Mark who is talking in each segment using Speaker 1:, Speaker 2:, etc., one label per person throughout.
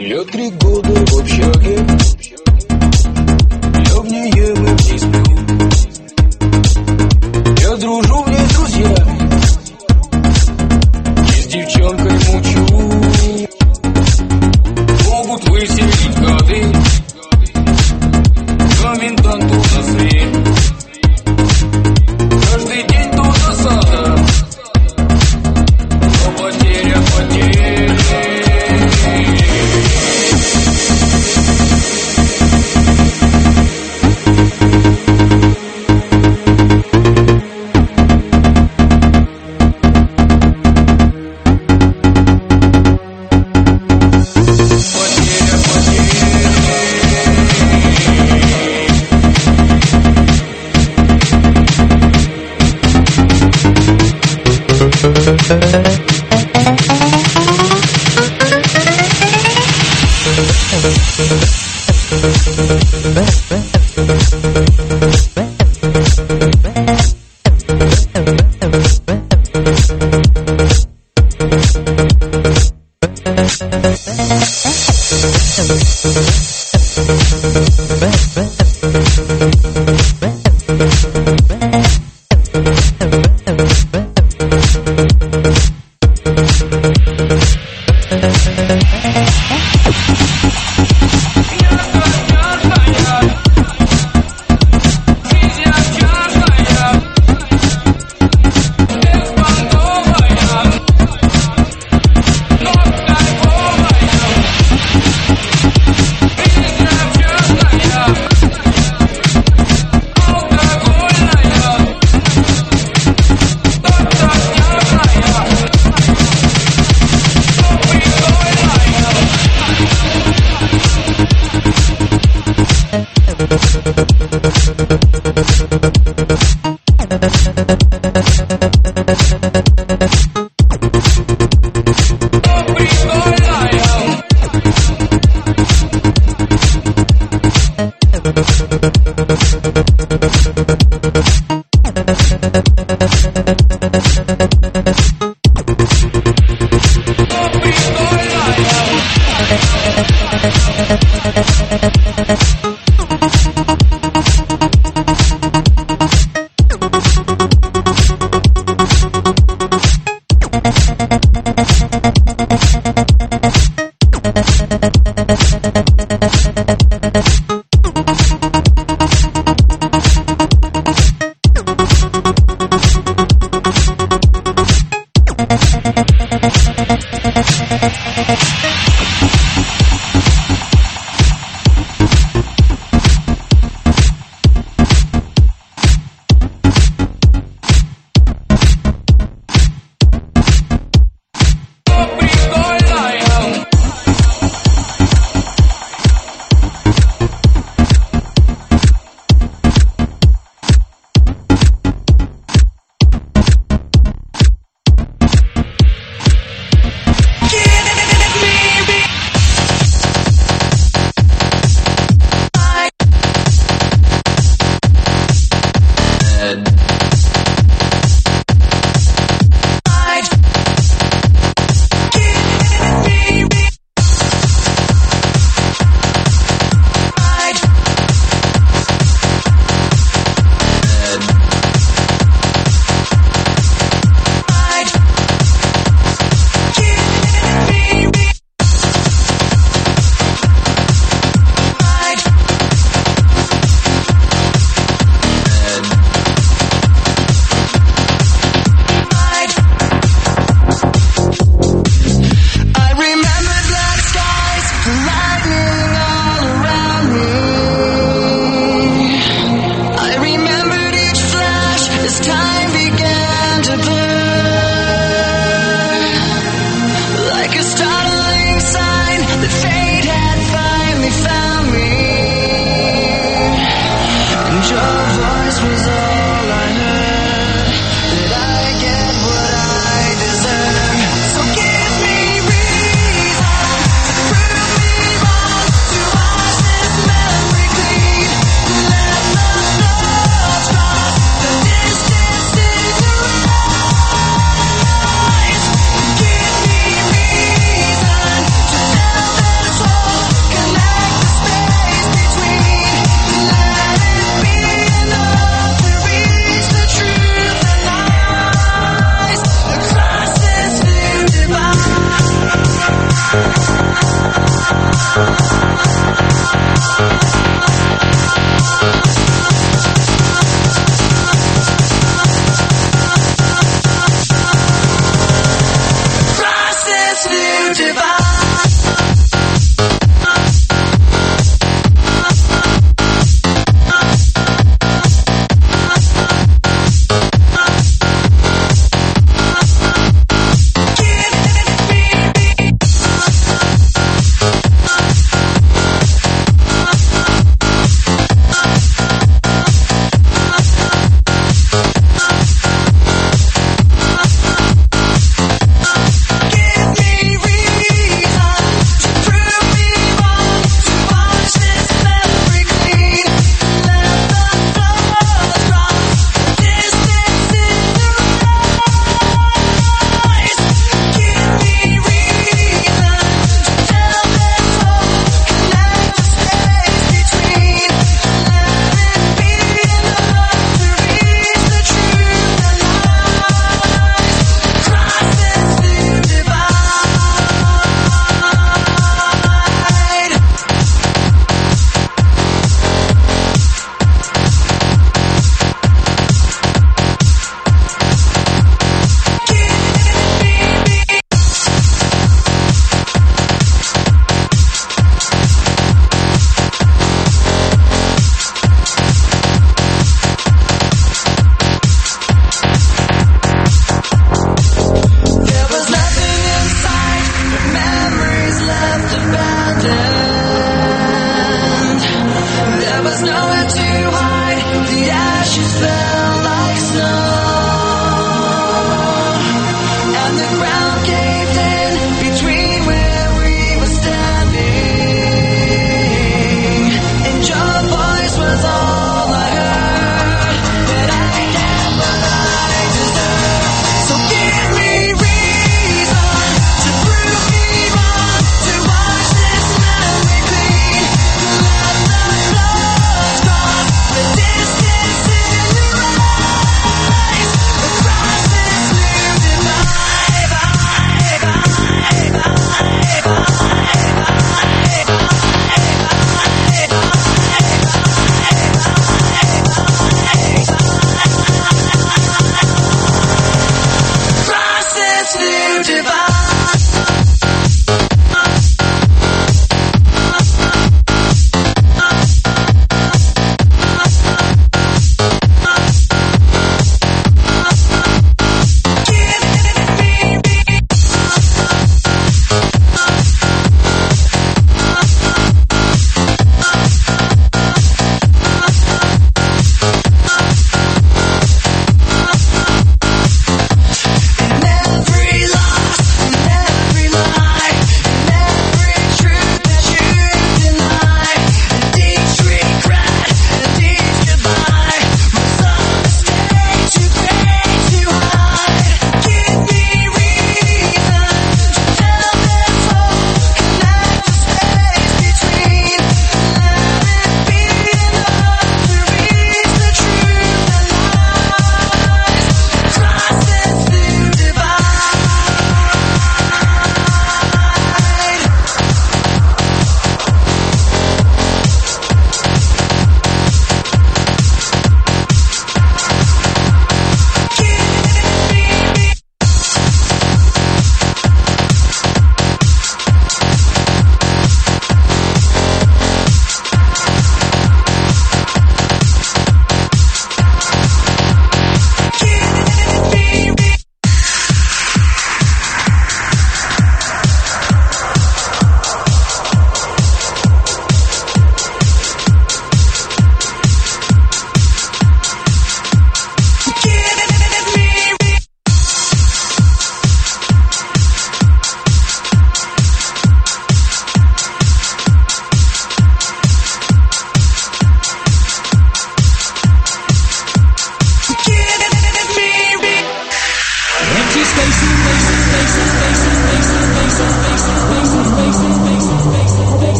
Speaker 1: Я три года в общаге. Я в ней и в ней сплю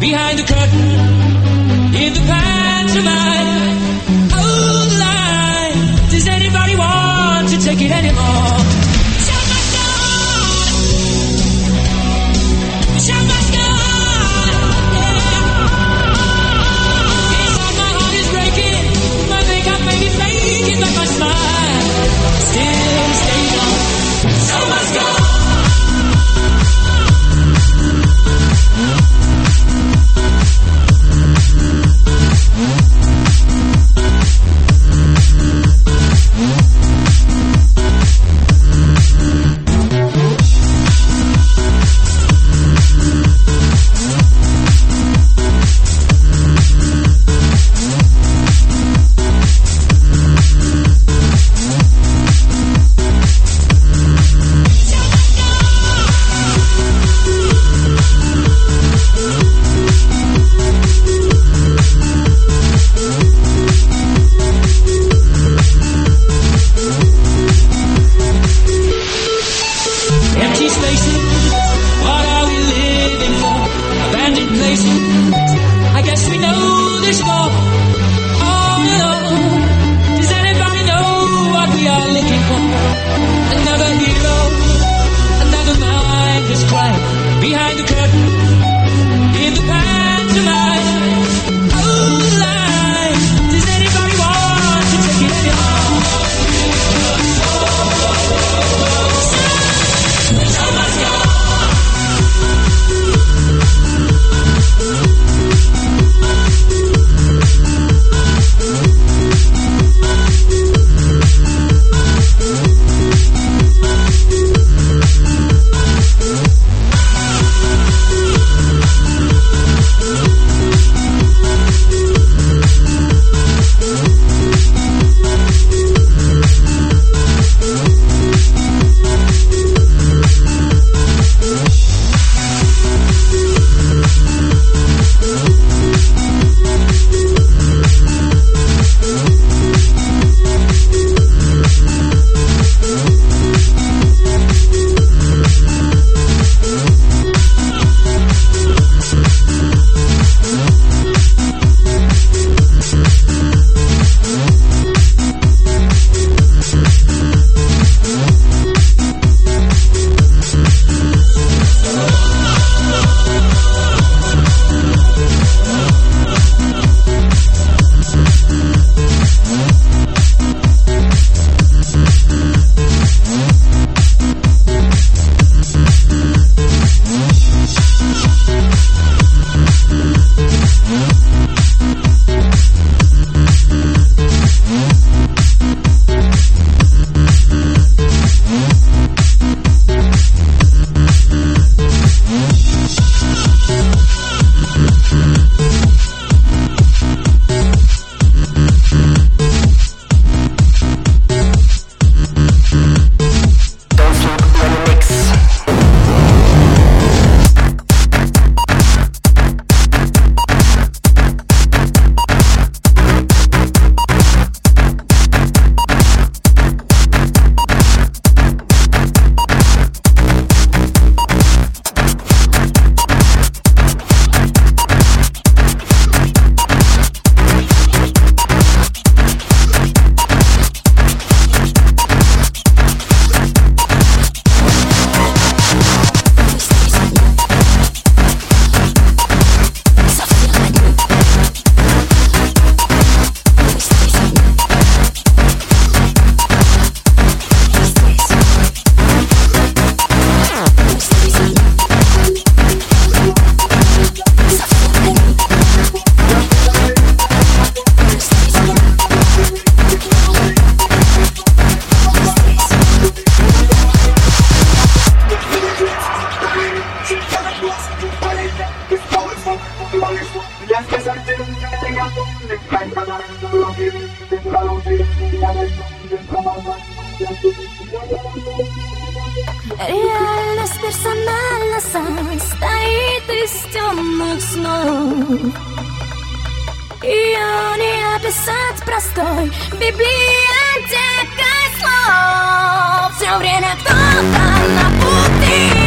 Speaker 1: behind the curtain. Реальность персонально
Speaker 2: состоит из темных снов. Ее не описать простой библиотекой слов. Все время кто-то на пути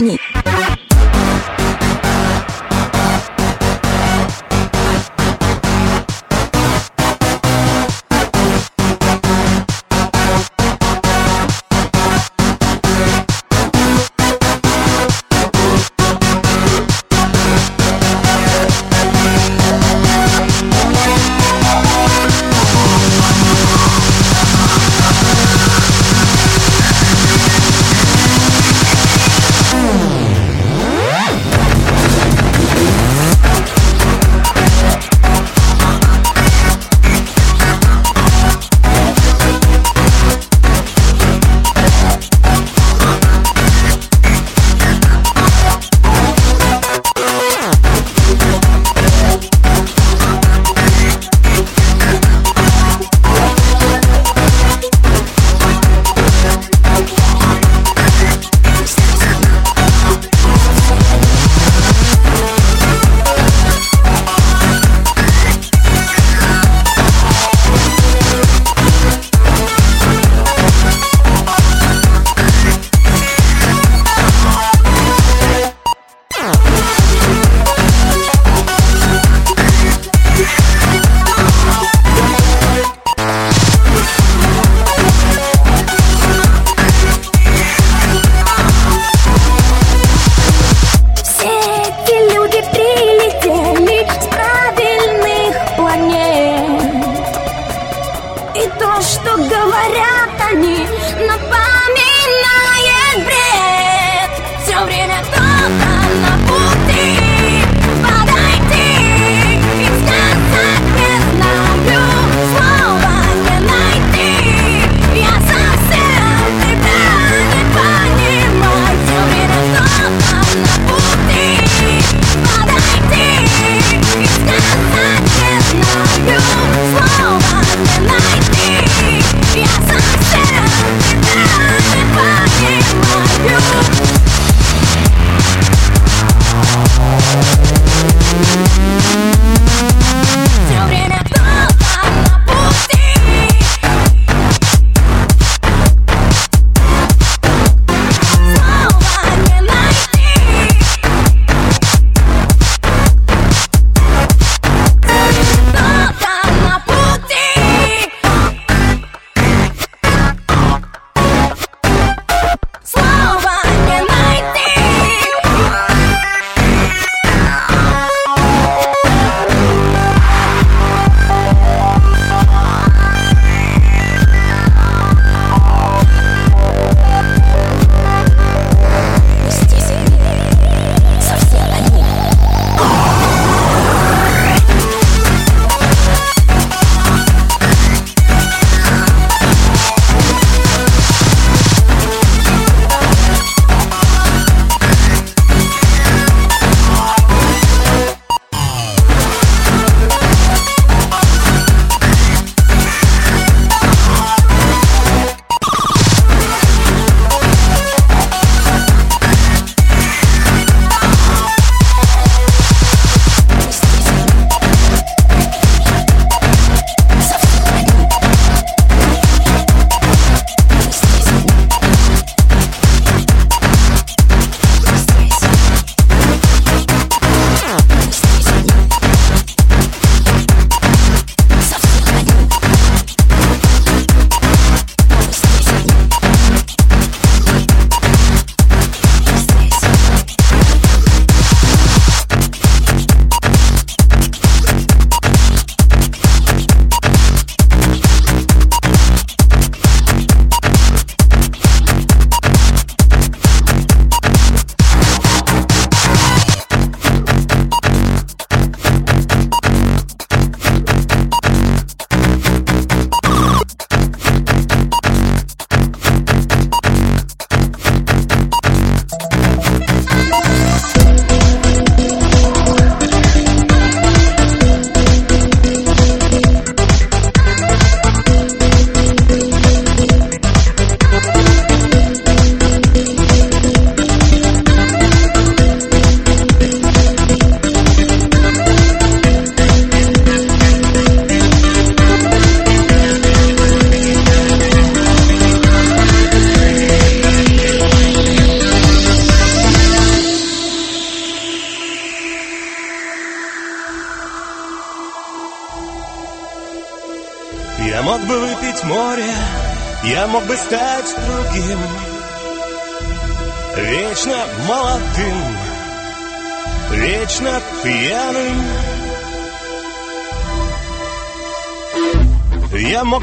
Speaker 3: 你。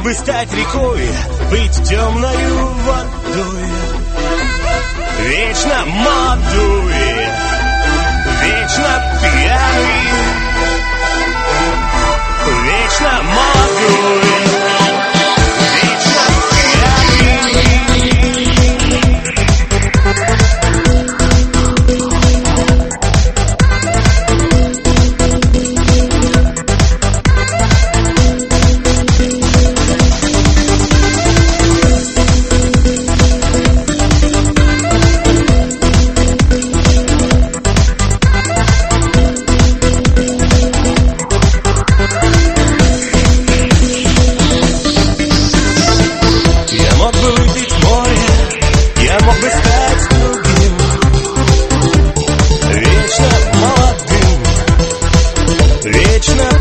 Speaker 3: Бы стать рекой, быть темною водой, Вечно молодой, вечно пьяный, вечно молодой. Kitchen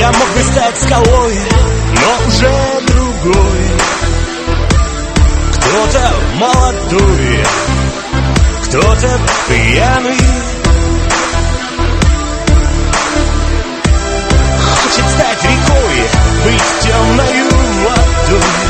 Speaker 3: Я мог бы стать скалой, но уже другой. Кто-то молодой, кто-то пьяный. Хочет стать рекой, быть темною водой.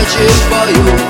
Speaker 4: мне удачи в бою